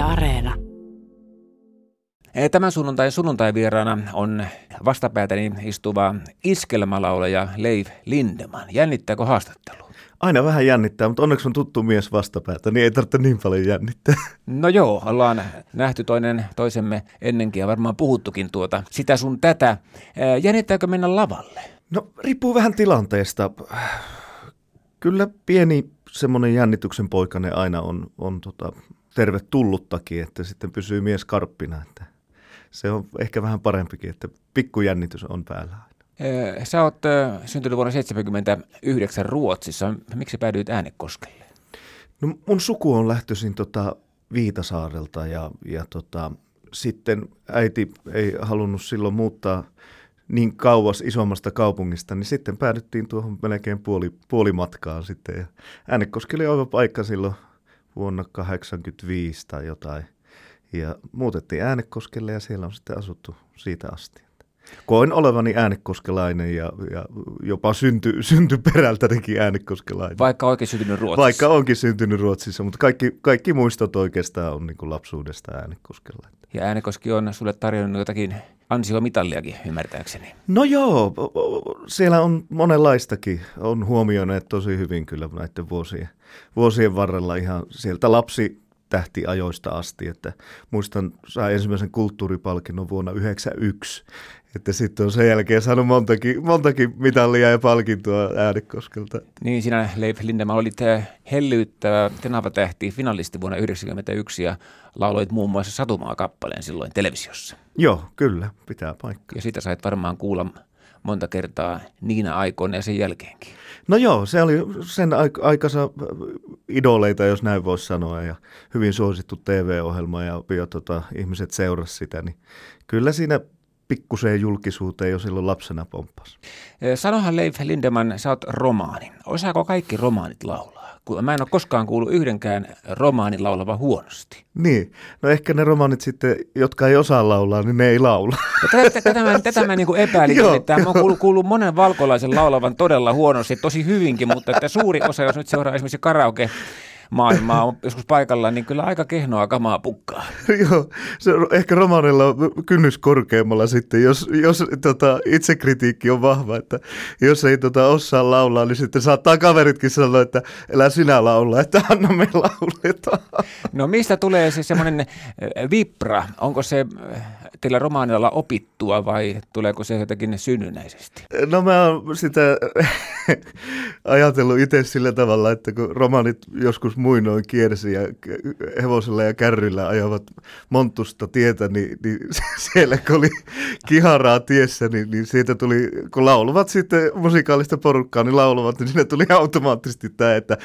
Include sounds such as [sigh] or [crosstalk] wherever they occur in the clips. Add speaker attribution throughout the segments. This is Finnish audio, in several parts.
Speaker 1: Yle Areena.
Speaker 2: Tämän sunnuntai sunnuntai vieraana on vastapäätäni istuva iskelmälaulaja Leif Lindeman. Jännittääkö haastattelu?
Speaker 3: Aina vähän jännittää, mutta onneksi on tuttu mies vastapäätä, niin ei tarvitse niin paljon jännittää.
Speaker 2: No joo, ollaan nähty toinen toisemme ennenkin ja varmaan puhuttukin tuota sitä sun tätä. Jännittääkö mennä lavalle?
Speaker 3: No riippuu vähän tilanteesta. Kyllä pieni semmoinen jännityksen poikane aina on, on tota, tervetulluttakin, että sitten pysyy mies karppina. Että se on ehkä vähän parempikin, että pikkujännitys on päällä aina.
Speaker 2: Sä oot syntynyt vuonna 1979 Ruotsissa. Miksi päädyit Äänekoskelle?
Speaker 3: No mun suku on lähtöisin tota Viitasaarelta ja, ja tota, sitten äiti ei halunnut silloin muuttaa niin kauas isommasta kaupungista, niin sitten päädyttiin tuohon melkein puoli, puolimatkaan sitten. Ja Äänekoski oli oiva paikka silloin vuonna 1985 tai jotain. Ja muutettiin Äänekoskelle ja siellä on sitten asuttu siitä asti. Koin olevani äänekoskelainen ja, ja jopa synty, syntyperältänikin äänekoskelainen.
Speaker 2: Vaikka onkin syntynyt Ruotsissa.
Speaker 3: Vaikka onkin syntynyt Ruotsissa, mutta kaikki, kaikki muistot oikeastaan on niin kuin lapsuudesta äänekoskella.
Speaker 2: Ja äänekoski on sulle tarjonnut jotakin ansiomitalliakin ymmärtääkseni.
Speaker 3: No joo, siellä on monenlaistakin. On huomioineet tosi hyvin kyllä näiden vuosien, vuosien varrella ihan sieltä lapsi tähtiajoista asti, että muistan, sai ensimmäisen kulttuuripalkinnon vuonna 1991, että sitten on sen jälkeen saanut montakin, montakin mitallia ja palkintoa Äänekoskelta.
Speaker 2: Niin, sinä Leif Lindemann olit hellyyttävä Tenava-tähti finalisti vuonna 1991 ja lauloit muun muassa Satumaa-kappaleen silloin televisiossa.
Speaker 3: Joo, kyllä, pitää paikkaa.
Speaker 2: Ja sitä sait varmaan kuulla monta kertaa niinä aikoina ja sen jälkeenkin.
Speaker 3: No joo, se oli sen aikansa idoleita, jos näin voisi sanoa, ja hyvin suosittu TV-ohjelma, ja, ja tota, ihmiset seurasivat sitä, niin kyllä siinä pikkuseen julkisuuteen jo silloin lapsena pomppas.
Speaker 2: Sanohan Leif Lindemann, sä oot romaani. Osaako kaikki romaanit laulaa? Mä en ole koskaan kuullut yhdenkään romaanin laulava huonosti.
Speaker 3: Niin, no ehkä ne romaanit sitten, jotka ei osaa laulaa, niin ne ei laula.
Speaker 2: Tätä, tätä mä, tätä mä niin epäilin, että mä oon kuullut, kuullut monen valkolaisen laulavan todella huonosti, tosi hyvinkin, mutta että suuri osa, jos nyt seuraa esimerkiksi karaoke maailmaa on joskus paikalla, niin kyllä aika kehnoa kamaa pukkaa. [laughs]
Speaker 3: Joo, se on ehkä romaanilla on kynnys korkeammalla sitten, jos, jos tota, itsekritiikki on vahva, että jos ei tota, osaa laulaa, niin sitten saattaa kaveritkin sanoa, että elä sinä laulaa, että anna me lauletaan. [laughs]
Speaker 2: No mistä tulee se semmoinen eh, vipra? Onko se eh, teillä romaanilla opittua vai tuleeko se jotenkin synnynnäisesti?
Speaker 3: No mä oon sitä [laughs] ajatellut itse sillä tavalla, että kun romaanit joskus muinoin kiersi ja hevosella ja kärryllä ajavat Monttusta tietä, niin, niin [laughs] siellä kun oli kiharaa tiessä, niin, niin siitä tuli, kun lauluvat sitten musikaalista porukkaa, niin lauluvat, niin siinä tuli automaattisesti tämä, että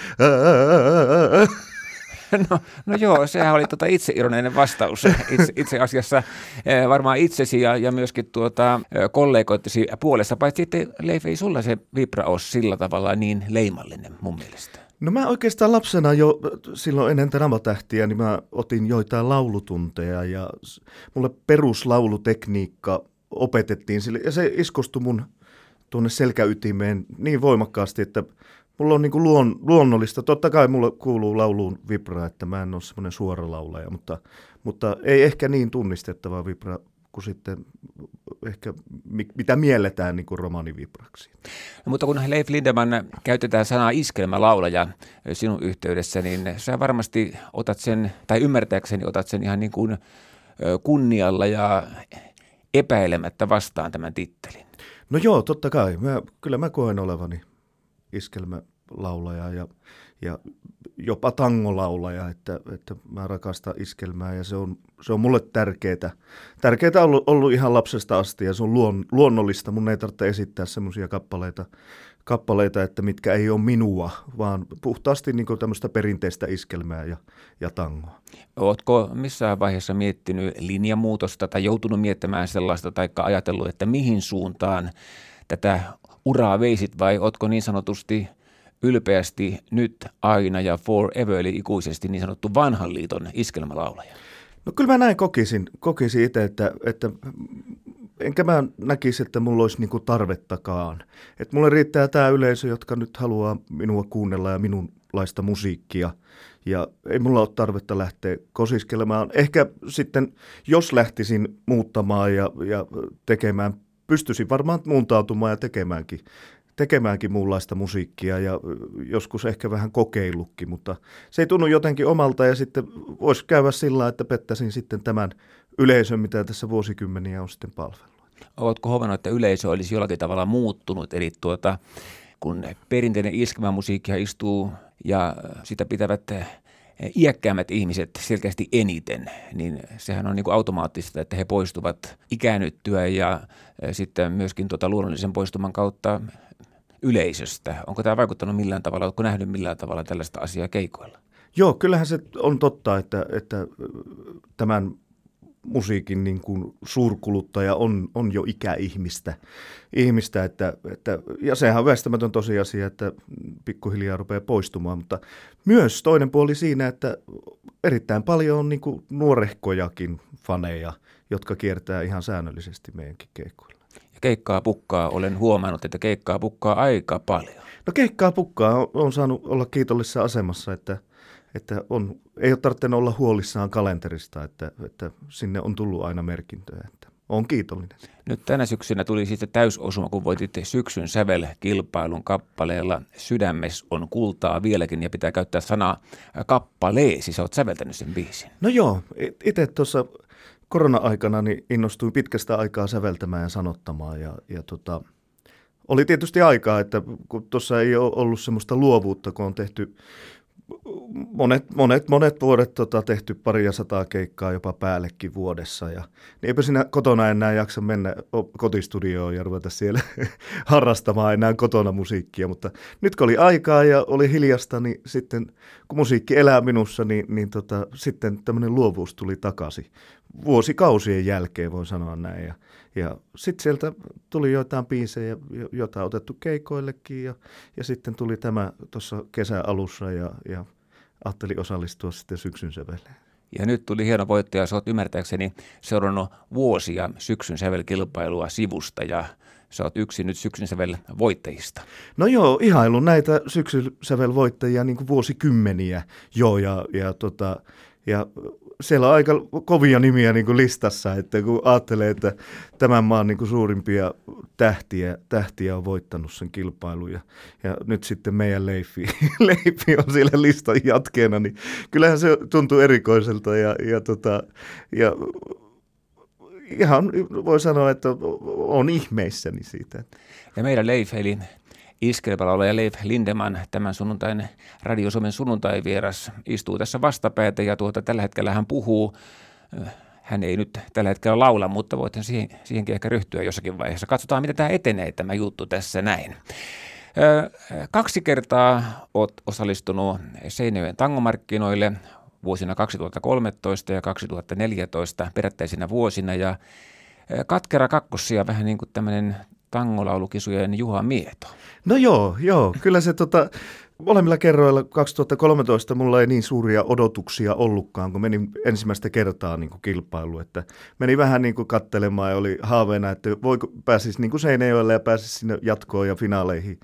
Speaker 2: No, no joo, sehän oli tuota itseironinen vastaus itse, itse asiassa eh, varmaan itsesi ja, ja myöskin tuota, eh, kollegoittesi puolesta, paitsi että Leif ei sulla se vibra ole sillä tavalla niin leimallinen mun mielestä.
Speaker 3: No mä oikeastaan lapsena jo silloin ennen Tenava-tähtiä, niin mä otin joitain laulutunteja ja mulle peruslaulutekniikka opetettiin sille, ja se iskostui mun tuonne selkäytimeen niin voimakkaasti, että mulla on niin kuin luon, luonnollista. Totta kai mulle kuuluu lauluun vibra, että mä en ole semmoinen suora laulaja, mutta, mutta ei ehkä niin tunnistettava vibra kuin sitten ehkä mitä mielletään niin kuin romanivibraksi.
Speaker 2: No, mutta kun Leif Lindemann käytetään sanaa iskelmälaulaja sinun yhteydessä, niin sä varmasti otat sen, tai ymmärtääkseni otat sen ihan niin kuin kunnialla ja epäilemättä vastaan tämän tittelin.
Speaker 3: No joo, totta kai. Mä, kyllä mä koen olevani iskelmälaulaja ja, ja jopa tangolaulaja, että, että mä rakastan iskelmää ja se on, se on mulle tärkeää. Tärkeää ollut, ollut ihan lapsesta asti ja se on luon, luonnollista. Mun ei tarvitse esittää semmoisia kappaleita, kappaleita, että mitkä ei ole minua, vaan puhtaasti niin tämmöistä perinteistä iskelmää ja, ja tangoa.
Speaker 2: Oletko missään vaiheessa miettinyt linjamuutosta tai joutunut miettimään sellaista tai ajatellut, että mihin suuntaan tätä uraa veisit vai otko niin sanotusti ylpeästi nyt, aina ja forever, eli ikuisesti niin sanottu vanhan liiton iskelmälaulaja?
Speaker 3: No kyllä mä näin kokisin, kokisin itse, että, että enkä mä näkisi, että mulla olisi niinku tarvettakaan. Että mulle riittää tämä yleisö, jotka nyt haluaa minua kuunnella ja minunlaista musiikkia. ja ei mulla ole tarvetta lähteä kosiskelemaan. Ehkä sitten, jos lähtisin muuttamaan ja, ja tekemään, pystyisin varmaan muuntautumaan ja tekemäänkin tekemäänkin muunlaista musiikkia ja joskus ehkä vähän kokeillutkin, mutta se ei tunnu jotenkin omalta ja sitten voisi käydä sillä että pettäisin sitten tämän yleisön, mitä tässä vuosikymmeniä on sitten palvellut.
Speaker 2: Oletko huomannut, että yleisö olisi jollakin tavalla muuttunut, eli tuota, kun perinteinen musiikkia istuu ja sitä pitävät iäkkäämmät ihmiset selkeästi eniten, niin sehän on niin kuin automaattista, että he poistuvat ikänyttyä ja sitten myöskin tuota luonnollisen poistuman kautta yleisöstä. Onko tämä vaikuttanut millään tavalla, oletko nähnyt millään tavalla tällaista asiaa keikoilla?
Speaker 3: Joo, kyllähän se on totta, että, että tämän musiikin niin kuin suurkuluttaja on, on jo ikäihmistä. Ihmistä, että, että, ja sehän on väistämätön tosiasia, että pikkuhiljaa rupeaa poistumaan, mutta myös toinen puoli siinä, että erittäin paljon on niin kuin nuorehkojakin faneja, jotka kiertää ihan säännöllisesti meidänkin keikoilla.
Speaker 2: Ja keikkaa pukkaa, olen huomannut, että keikkaa pukkaa aika paljon.
Speaker 3: No keikkaa pukkaa on saanut olla kiitollisessa asemassa, että, että on, ei ole tarvinnut olla huolissaan kalenterista, että, että sinne on tullut aina merkintöjä. Että on kiitollinen.
Speaker 2: Nyt tänä syksynä tuli sitten täysosuma, kun voititte syksyn sävel-kilpailun kappaleella Sydämes on kultaa vieläkin ja pitää käyttää sanaa kappaleesi. Sä oot säveltänyt sen biisin.
Speaker 3: No joo, itse tuossa korona-aikana niin innostuin pitkästä aikaa säveltämään ja sanottamaan ja, ja tota, oli tietysti aikaa, että kun tuossa ei ole ollut semmoista luovuutta, kun on tehty monet, monet, monet vuodet tota, tehty paria sataa keikkaa jopa päällekin vuodessa. Ja, niin eipä siinä kotona enää jaksa mennä kotistudioon ja ruveta siellä [laughs] harrastamaan enää kotona musiikkia. Mutta nyt kun oli aikaa ja oli hiljasta, niin sitten kun musiikki elää minussa, niin, niin tota, sitten tämmöinen luovuus tuli takaisin. Vuosikausien jälkeen voi sanoa näin. Ja, ja sitten sieltä tuli joitain biisejä, joita on otettu keikoillekin ja, ja sitten tuli tämä tuossa kesän alussa ja, ja ajattelin osallistua sitten syksyn säveleen.
Speaker 2: Ja nyt tuli hieno voittaja, sä oot ymmärtääkseni seurannut vuosia syksyn sävelkilpailua sivusta ja sä oot yksi nyt syksyn sävel voittajista.
Speaker 3: No joo, ihailun näitä syksyn sävel voittajia niin kuin vuosikymmeniä joo ja, ja, tota, ja siellä on aika kovia nimiä niin kuin listassa, että kun ajattelee, että tämän maan niin kuin suurimpia tähtiä, tähtiä on voittanut sen kilpailun ja, ja nyt sitten meidän Leifi, [laughs] Leifi on siellä listan jatkeena, niin kyllähän se tuntuu erikoiselta ja, ja, tota, ja ihan voi sanoa, että on ihmeissäni siitä.
Speaker 2: Ja meidän Leif, eli Iskelpalaulla Leif Lindeman, tämän sunnuntain Radio Suomen sunnuntai-vieras, istuu tässä vastapäätä ja tuota, tällä hetkellä hän puhuu. Hän ei nyt tällä hetkellä laula, mutta voit siihen, siihenkin ehkä ryhtyä jossakin vaiheessa. Katsotaan, miten tämä etenee tämä juttu tässä näin. Kaksi kertaa olet osallistunut Seinäjoen tangomarkkinoille vuosina 2013 ja 2014 perättäisinä vuosina ja katkera kakkosia vähän niin kuin tämmöinen tangolaulukisujen Juha Mieto.
Speaker 3: No joo, joo. Kyllä se tota, molemmilla kerroilla 2013 mulla ei niin suuria odotuksia ollutkaan, kun menin ensimmäistä kertaa niin kuin kilpailu. Että meni vähän niin kuin kattelemaan ja oli haaveena, että voi pääsisi niin kuin Seinäjoelle ja pääsisi sinne jatkoon ja finaaleihin.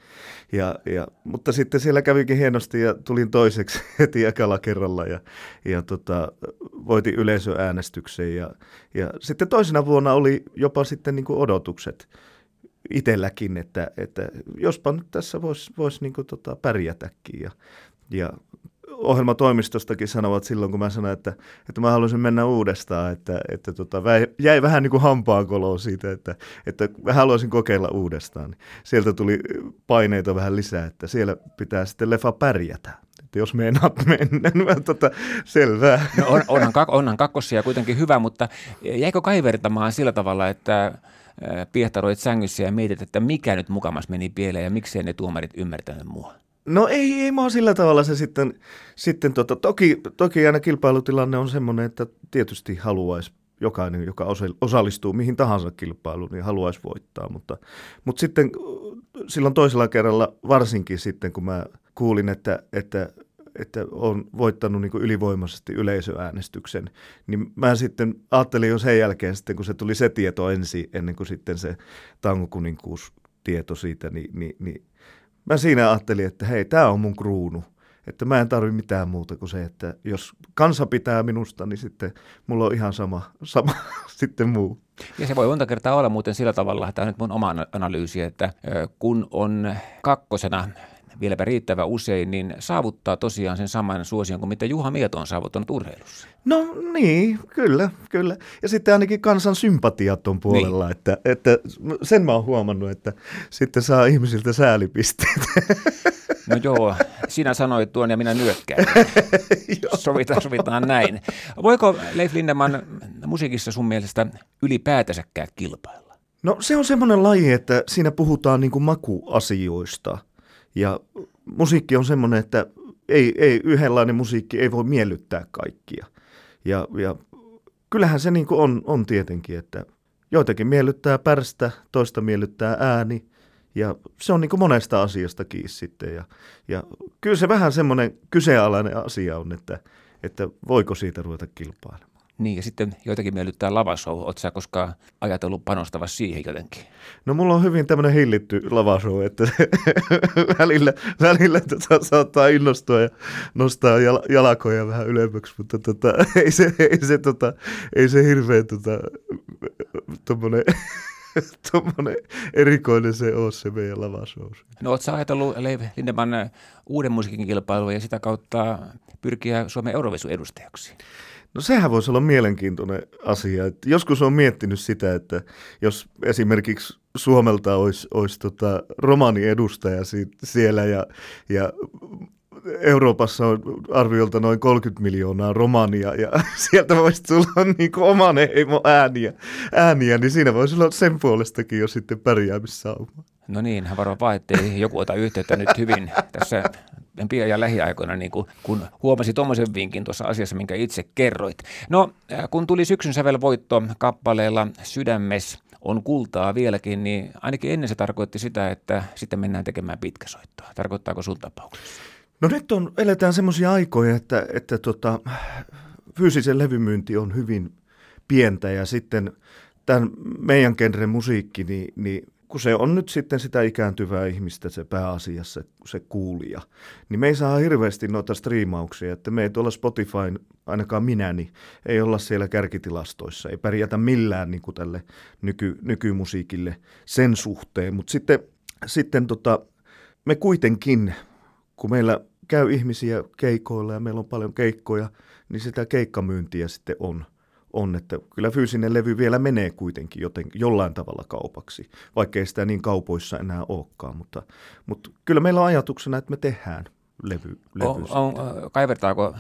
Speaker 3: Ja, ja, mutta sitten siellä kävikin hienosti ja tulin toiseksi [laughs] heti ekalla kerralla ja, ja tota, voitin yleisöäänestyksen. Ja, ja sitten toisena vuonna oli jopa sitten niin kuin odotukset itselläkin, että, että jospa nyt tässä voisi vois niin tota pärjätäkin. Ja, ja ohjelmatoimistostakin sanovat silloin, kun mä sanoin, että, että mä haluaisin mennä uudestaan, että, että tota, jäi vähän niin kuin hampaankoloon siitä, että, että mä haluaisin kokeilla uudestaan. Sieltä tuli paineita vähän lisää, että siellä pitää sitten leffa pärjätä. Että jos meinaat mennä, niin tota, selvää.
Speaker 2: No on, onhan, onhan kakkosia kuitenkin hyvä, mutta jäikö kaivertamaan sillä tavalla, että piehtaroit sängyssä ja mietit, että mikä nyt mukamas meni pieleen ja miksei ne tuomarit ymmärtänyt mua?
Speaker 3: No ei, ei mua sillä tavalla se sitten, sitten tota, toki, toki aina kilpailutilanne on semmoinen, että tietysti haluaisi jokainen, joka osallistuu mihin tahansa kilpailuun, niin haluaisi voittaa. Mutta, mutta sitten silloin toisella kerralla, varsinkin sitten kun mä kuulin, että, että että on voittanut niin ylivoimaisesti yleisöäänestyksen, niin mä sitten ajattelin jo sen jälkeen sitten, kun se tuli se tieto ensin, ennen kuin sitten se tangokuninkuus tieto siitä, niin, niin, niin mä siinä ajattelin, että hei, tämä on mun kruunu. että mä en tarvi mitään muuta kuin se, että jos kansa pitää minusta, niin sitten mulla on ihan sama, sama [laughs] sitten muu.
Speaker 2: Ja se voi monta kertaa olla muuten sillä tavalla, että tämä on nyt mun oma analyysi, että kun on kakkosena vieläpä riittävä usein, niin saavuttaa tosiaan sen saman suosion kuin mitä Juha Mieto on saavuttanut urheilussa.
Speaker 3: No niin, kyllä, kyllä. Ja sitten ainakin kansan sympatiat on puolella, niin. että, että sen mä oon huomannut, että sitten saa ihmisiltä säälipisteet. [laughs]
Speaker 2: No joo, sinä sanoit tuon ja minä nyökkään. [laughs] sovitaan, sovitaan näin. Voiko Leif Lindeman musiikissa sun mielestä ylipäätänsäkään kilpailla?
Speaker 3: No se on semmoinen laji, että siinä puhutaan niin kuin makuasioista – ja musiikki on semmoinen, että ei, ei yhdenlainen musiikki ei voi miellyttää kaikkia. Ja, ja kyllähän se niin on, on tietenkin, että joitakin miellyttää pärstä, toista miellyttää ääni. Ja se on niin monesta asiasta kiinni sitten. Ja, ja kyllä se vähän semmoinen kyseenalainen asia on, että, että voiko siitä ruveta kilpailemaan.
Speaker 2: Niin, ja sitten joitakin miellyttää lavashow. Oletko sä koskaan ajatellut panostava siihen jotenkin?
Speaker 3: No mulla on hyvin tämmöinen hillitty lavashow, että [laughs] välillä, välillä tota, saattaa innostua ja nostaa jal- jalakoja vähän ylemmäksi, mutta tota, [laughs] ei, se, ei, se, tota, ei se hirveän tota, [laughs] tommonen erikoinen se ole se meidän lavashow.
Speaker 2: No ootko ajatellut Leif Lindeman uuden musiikin kilpailua ja sitä kautta pyrkiä Suomen Eurovisun edustajaksi?
Speaker 3: No sehän voisi olla mielenkiintoinen asia. Että joskus on miettinyt sitä, että jos esimerkiksi Suomelta olisi, olisi tota romani edustaja siellä ja, ja Euroopassa on arviolta noin 30 miljoonaa romania ja [laughs] sieltä voisi tulla niin kuin oman heimo ääniä, ääniä, niin siinä voisi olla sen puolestakin jo sitten pärjäämissauma.
Speaker 2: No niin, hän vaan, ettei joku ota yhteyttä nyt hyvin tässä pian ja lähiaikoina, niin kuin, kun huomasi tuommoisen vinkin tuossa asiassa, minkä itse kerroit. No, äh, kun tuli syksyn sävelvoitto kappaleella Sydämes on kultaa vieläkin, niin ainakin ennen se tarkoitti sitä, että sitten mennään tekemään pitkäsoittoa. Tarkoittaako sun tapauksessa?
Speaker 3: No nyt on, eletään semmoisia aikoja, että, että tota, fyysisen levymyynti on hyvin pientä ja sitten tämän meidän genren musiikki, niin, niin kun se on nyt sitten sitä ikääntyvää ihmistä se pääasiassa, se kuulija, niin me ei saa hirveästi noita striimauksia, että me ei tuolla Spotifyn, ainakaan minä, niin ei olla siellä kärkitilastoissa, ei pärjätä millään niin kuin tälle nyky, nykymusiikille sen suhteen, mutta sitten, sitten tota, me kuitenkin, kun meillä käy ihmisiä keikoilla ja meillä on paljon keikkoja, niin sitä keikkamyyntiä sitten on on, että kyllä fyysinen levy vielä menee kuitenkin joten, jollain tavalla kaupaksi, vaikka sitä niin kaupoissa enää olekaan, mutta, mutta kyllä meillä on ajatuksena, että me tehdään levy. levy
Speaker 2: on, on, kaivertaako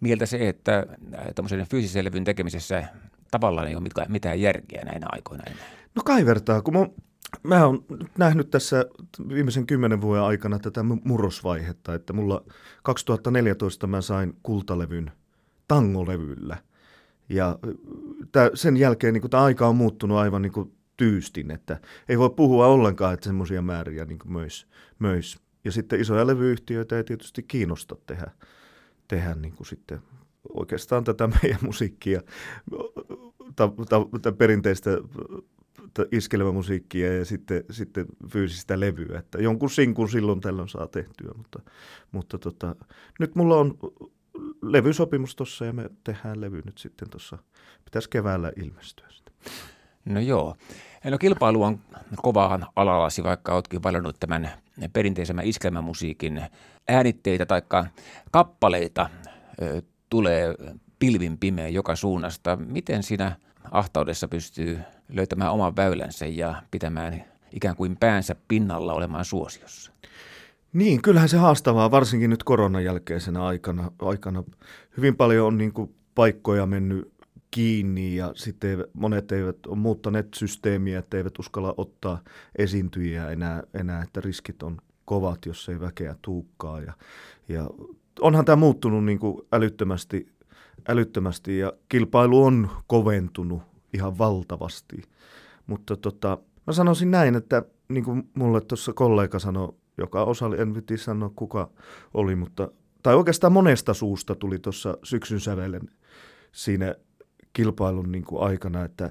Speaker 2: mieltä se, että tämmöisen fyysisen levyn tekemisessä tavallaan ei ole mitään järkeä näinä aikoina enää?
Speaker 3: No kaivertaa, kun mä, mä oon nähnyt tässä viimeisen kymmenen vuoden aikana tätä murrosvaihetta, että mulla 2014 mä sain kultalevyn tangolevyllä – ja tää, sen jälkeen niin tämä aika on muuttunut aivan niin kuin tyystin, että ei voi puhua ollenkaan, että semmoisia määriä niin möis, möis. Ja sitten isoja levyyhtiöitä ei tietysti kiinnosta tehdä, tehdä niin sitten oikeastaan tätä meidän musiikkia, ta, ta, ta, perinteistä iskelmämusiikkia ja sitten, sitten fyysistä levyä. Että jonkun sinkun silloin tällöin saa tehtyä, mutta, mutta tota, nyt mulla on levysopimus tuossa ja me tehdään levy nyt sitten tuossa. Pitäisi keväällä ilmestyä sitten.
Speaker 2: No joo. No kilpailu on kovaa alalasi, vaikka oletkin valinnut tämän perinteisemmän iskelmämusiikin äänitteitä tai kappaleita ö, tulee pilvin pimeä joka suunnasta. Miten siinä ahtaudessa pystyy löytämään oman väylänsä ja pitämään ikään kuin päänsä pinnalla olemaan suosiossa?
Speaker 3: Niin, kyllähän se haastavaa, varsinkin nyt koronan jälkeisenä aikana. aikana. Hyvin paljon on niin kuin paikkoja mennyt kiinni ja sitten monet eivät ole muuttaneet systeemiä, että eivät uskalla ottaa esiintyjiä enää, enää että riskit on kovat, jos ei väkeä tuukkaa. Ja, ja onhan tämä muuttunut niin kuin älyttömästi, älyttömästi ja kilpailu on koventunut ihan valtavasti. Mutta tota, mä sanoisin näin, että niin kuin mulle tuossa kollega sanoi joka osa, en piti sanoa kuka oli, mutta, tai oikeastaan monesta suusta tuli tuossa syksyn sävelen siinä kilpailun niin kuin aikana, että,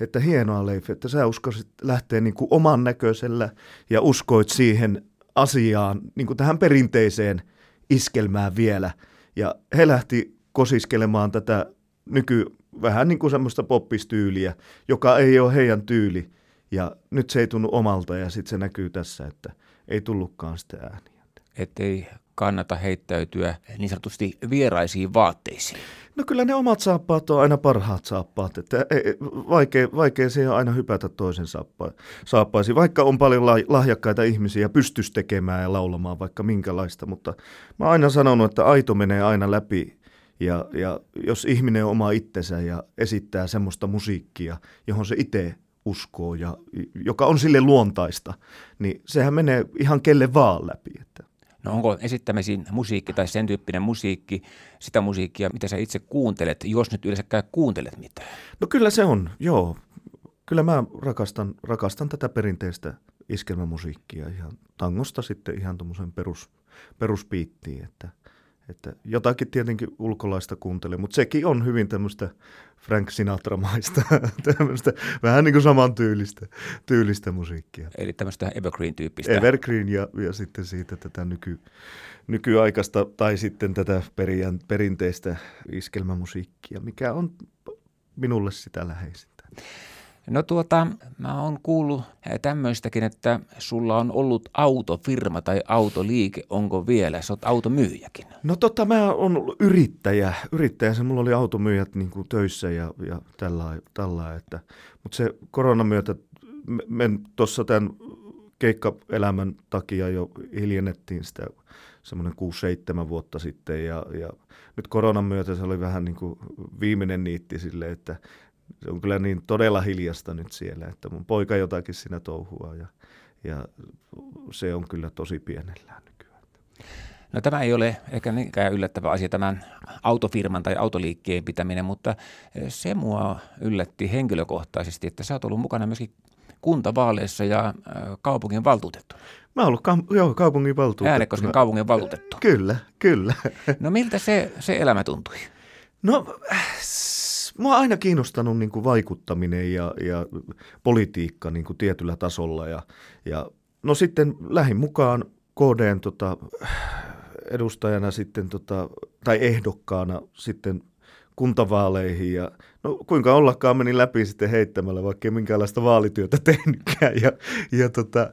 Speaker 3: että hienoa Leif, että sä uskoisit lähteä niin kuin oman näköisellä ja uskoit siihen asiaan, niin kuin tähän perinteiseen iskelmää vielä. Ja he lähti kosiskelemaan tätä nyky, vähän niin kuin semmoista poppistyyliä, joka ei ole heidän tyyli. Ja nyt se ei tunnu omalta ja sitten se näkyy tässä, että ei tullutkaan sitä ääniä.
Speaker 2: Ettei kannata heittäytyä niin sanotusti vieraisiin vaatteisiin.
Speaker 3: No kyllä ne omat saappaat on aina parhaat saappaat. Että vaikea, vaikea se on aina hypätä toisen saappa, saappaisiin. Vaikka on paljon lahjakkaita ihmisiä, pystyisi tekemään ja laulamaan vaikka minkälaista. Mutta mä oon aina sanonut, että aito menee aina läpi. Ja, ja jos ihminen on oma itsensä ja esittää semmoista musiikkia, johon se itse uskoo ja joka on sille luontaista, niin sehän menee ihan kelle vaan läpi. Että
Speaker 2: No onko esittämisiin musiikki tai sen tyyppinen musiikki sitä musiikkia, mitä sä itse kuuntelet, jos nyt yleensäkään kuuntelet mitään?
Speaker 3: No kyllä se on, joo. Kyllä mä rakastan, rakastan tätä perinteistä iskelmämusiikkia ihan tangosta sitten ihan tuommoisen perus, peruspiittiin, että – että jotakin tietenkin ulkolaista kuuntelee, mutta sekin on hyvin tämmöistä Frank Sinatra-maista, [laughs] tämmöistä vähän niin kuin samantyylistä tyylistä musiikkia.
Speaker 2: Eli tämmöistä evergreen-tyyppistä.
Speaker 3: Evergreen ja, ja sitten siitä tätä nyky, nykyaikaista tai sitten tätä perian, perinteistä iskelmämusiikkia, mikä on minulle sitä läheisintä.
Speaker 2: No tuota, mä oon kuullut tämmöistäkin, että sulla on ollut autofirma tai autoliike, onko vielä? Sä oot automyyjäkin.
Speaker 3: No totta, mä oon ollut yrittäjä. Yrittäjä, se mulla oli automyyjät niin kuin töissä ja, ja tällä, tällä että, mutta se koronan myötä, me tuossa tämän keikkaelämän takia jo hiljennettiin sitä semmoinen 6-7 vuotta sitten ja, ja nyt koronan myötä se oli vähän niin kuin viimeinen niitti sille, että se on kyllä niin todella hiljasta nyt siellä, että mun poika jotakin siinä touhua ja, ja se on kyllä tosi pienellään nykyään.
Speaker 2: No tämä ei ole ehkä niinkään yllättävä asia, tämän autofirman tai autoliikkeen pitäminen, mutta se mua yllätti henkilökohtaisesti, että sä oot ollut mukana myöskin kuntavaaleissa ja äh, kaupungin valtuutettu.
Speaker 3: Mä oon ollut ka- joo, kaupungin valtuutettu.
Speaker 2: Äänekosken kaupungin valtuutettu.
Speaker 3: Kyllä, kyllä.
Speaker 2: No miltä se, se elämä tuntui?
Speaker 3: No mua aina kiinnostanut niin kuin vaikuttaminen ja, ja politiikka niin kuin tietyllä tasolla. Ja, ja, no sitten lähin mukaan KDn tota, edustajana sitten, tota, tai ehdokkaana sitten kuntavaaleihin ja no kuinka ollakaan meni läpi sitten heittämällä, vaikka ei minkäänlaista vaalityötä [laughs] tehnytkään. Ja, ja tota,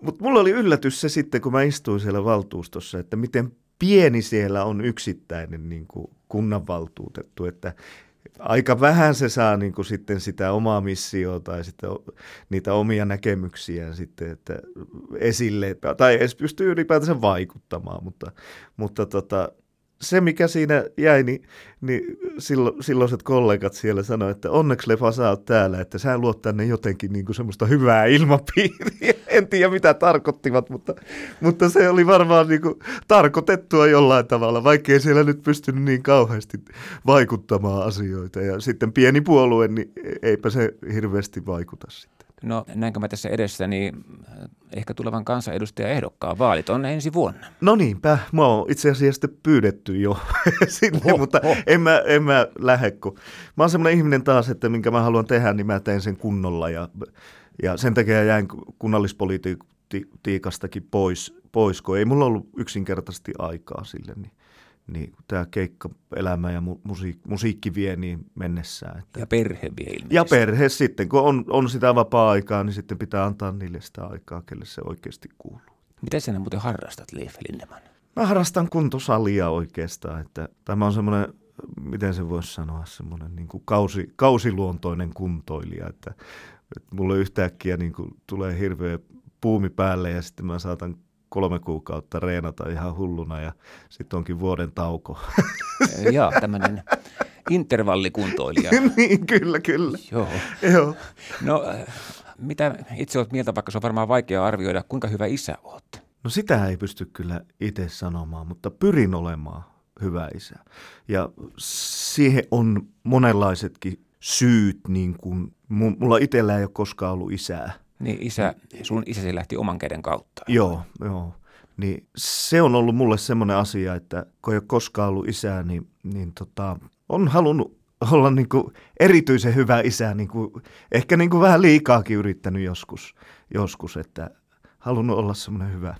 Speaker 3: mutta mulla oli yllätys se sitten, kun mä istuin siellä valtuustossa, että miten pieni siellä on yksittäinen niin kuin kunnanvaltuutettu, että aika vähän se saa niin kuin sitten sitä omaa missiota tai sitten niitä omia näkemyksiä sitten että esille, tai edes pystyy ylipäätänsä vaikuttamaan, mutta, mutta tota, se, mikä siinä jäi, niin, niin sillo, silloiset kollegat siellä sanoivat, että onneksi Lefa oot täällä, että sä luot tänne jotenkin niin kuin semmoista hyvää ilmapiiriä. En tiedä, mitä tarkoittivat, mutta, mutta se oli varmaan niin kuin tarkoitettua jollain tavalla, vaikkei siellä nyt pystynyt niin kauheasti vaikuttamaan asioita. Ja sitten pieni puolue, niin eipä se hirveästi vaikuta sitten.
Speaker 2: No näinkö mä tässä edessä, niin ehkä tulevan kansanedustajan ehdokkaan vaalit on ensi vuonna.
Speaker 3: No niinpä, mä oon itse asiassa pyydetty jo [laughs] sinne, oho, mutta oho. En, mä, en mä lähde, kun mä oon semmoinen ihminen taas, että minkä mä haluan tehdä, niin mä teen sen kunnolla ja, ja sen takia jäin kunnallispolitiikastakin pois, pois, kun ei mulla ollut yksinkertaisesti aikaa sille, niin niin tämä keikkaelämä ja musiik, musiikki vie niin mennessään. Että...
Speaker 2: Ja perhe vie ilmeisesti.
Speaker 3: Ja perhe sitten, kun on, on sitä vapaa-aikaa, niin sitten pitää antaa niille sitä aikaa, kelle se oikeasti kuuluu.
Speaker 2: Miten sinä muuten harrastat, Leif Lindemann?
Speaker 3: Mä harrastan kuntosalia oikeastaan, että tämä on semmoinen, miten se voisi sanoa, semmoinen niin kuin kausi, kausiluontoinen kuntoilija, että, että mulle yhtäkkiä niin kuin tulee hirveä puumi päälle ja sitten mä saatan kolme kuukautta reenata ihan hulluna ja sitten onkin vuoden tauko. [laughs]
Speaker 2: Joo, tämmöinen intervallikuntoilija. [laughs]
Speaker 3: niin, kyllä, kyllä.
Speaker 2: Joo.
Speaker 3: Joo.
Speaker 2: No, mitä itse olet mieltä, vaikka se on varmaan vaikea arvioida, kuinka hyvä isä olet?
Speaker 3: No sitä ei pysty kyllä itse sanomaan, mutta pyrin olemaan hyvä isä. Ja siihen on monenlaisetkin syyt, niin kuin, mulla itsellä ei ole koskaan ollut isää.
Speaker 2: Niin isä, sun isäsi lähti oman käden kautta.
Speaker 3: Joo, joo. Niin se on ollut mulle semmoinen asia, että kun ei ole koskaan ollut isää, niin, niin tota, on halunnut olla niin kuin erityisen hyvä isä, niin kuin, ehkä niin kuin vähän liikaakin yrittänyt joskus, joskus, että halunnut olla semmoinen hyvä,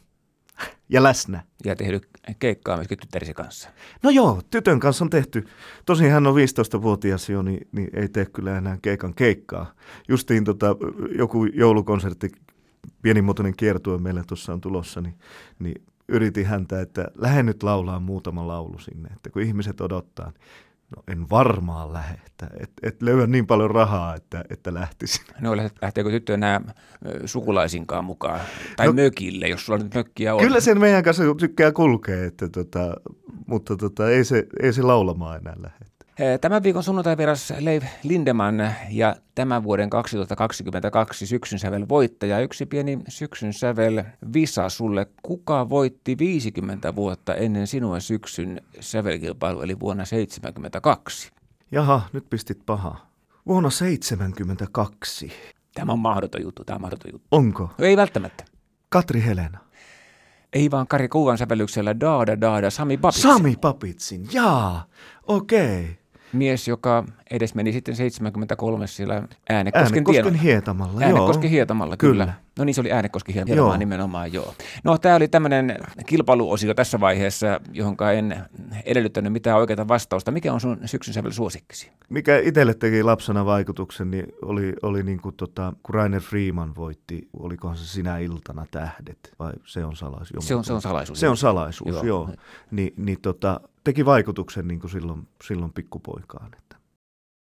Speaker 3: ja läsnä.
Speaker 2: Ja tehnyt keikkaa myöskin tyttärisi kanssa.
Speaker 3: No joo, tytön kanssa on tehty. Tosin hän on 15-vuotias jo, niin, niin ei tee kyllä enää keikan keikkaa. Justiin tota, joku joulukonsertti, pienimuotoinen kiertue meillä tuossa on tulossa, niin, niin yritin häntä, että lähde nyt laulaa muutama laulu sinne, että kun ihmiset odottaa, niin No en varmaan lähde, että et, et löyä niin paljon rahaa, että, että lähtisin.
Speaker 2: No lähteekö tyttö enää sukulaisinkaan mukaan? Tai no, mökille, jos sulla nyt mökkiä on?
Speaker 3: Kyllä sen meidän kanssa tykkää kulkea, että tota, mutta tota, ei, se, ei se laulamaan enää lähde.
Speaker 2: Tämän viikon sunnuntai vieras Leif Lindeman ja tämän vuoden 2022 syksyn sävel voittaja. Yksi pieni syksyn sävel visa sulle. Kuka voitti 50 vuotta ennen sinua syksyn sävelkilpailu, eli vuonna 1972?
Speaker 3: Jaha, nyt pistit paha. Vuonna 1972.
Speaker 2: Tämä on mahdoton juttu, tämä on mahdoton juttu.
Speaker 3: Onko?
Speaker 2: No, ei välttämättä.
Speaker 3: Katri Helena.
Speaker 2: Ei vaan Kari Kuuvan sävellyksellä Daada Daada Sami Papitsin.
Speaker 3: Sami Papitsin, jaa, okei. Okay
Speaker 2: mies, joka edes meni sitten 73 siellä Äänekosken,
Speaker 3: Äänekosken hietamalla,
Speaker 2: Äänekosken joo. hietamalla, kyllä. kyllä. No niin, se oli Äänekosken hietamalla joo. nimenomaan, joo. No tämä oli tämmöinen kilpailuosio tässä vaiheessa, johon en edellyttänyt mitään oikeaa vastausta. Mikä on sun syksyn sävel suosikkisi?
Speaker 3: Mikä itselle teki lapsena vaikutuksen, niin oli, oli niin kuin tota, kun Rainer Freeman voitti, olikohan se sinä iltana tähdet, vai se on salaisuus?
Speaker 2: Se on, se on salaisuus.
Speaker 3: Se on salaisuus, joo. joo. Ni, niin tota, teki vaikutuksen niin kuin silloin, silloin pikkupoikaan. Että